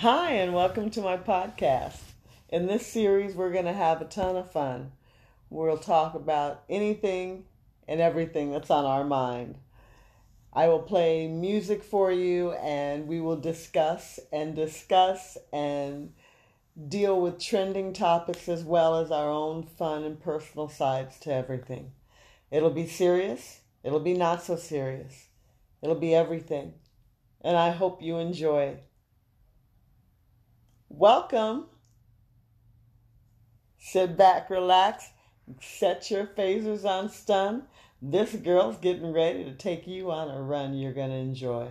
Hi, and welcome to my podcast. In this series, we're going to have a ton of fun. We'll talk about anything and everything that's on our mind. I will play music for you, and we will discuss and discuss and deal with trending topics as well as our own fun and personal sides to everything. It'll be serious, it'll be not so serious, it'll be everything. And I hope you enjoy. Welcome. Sit back, relax, set your phasers on stun. This girl's getting ready to take you on a run you're going to enjoy.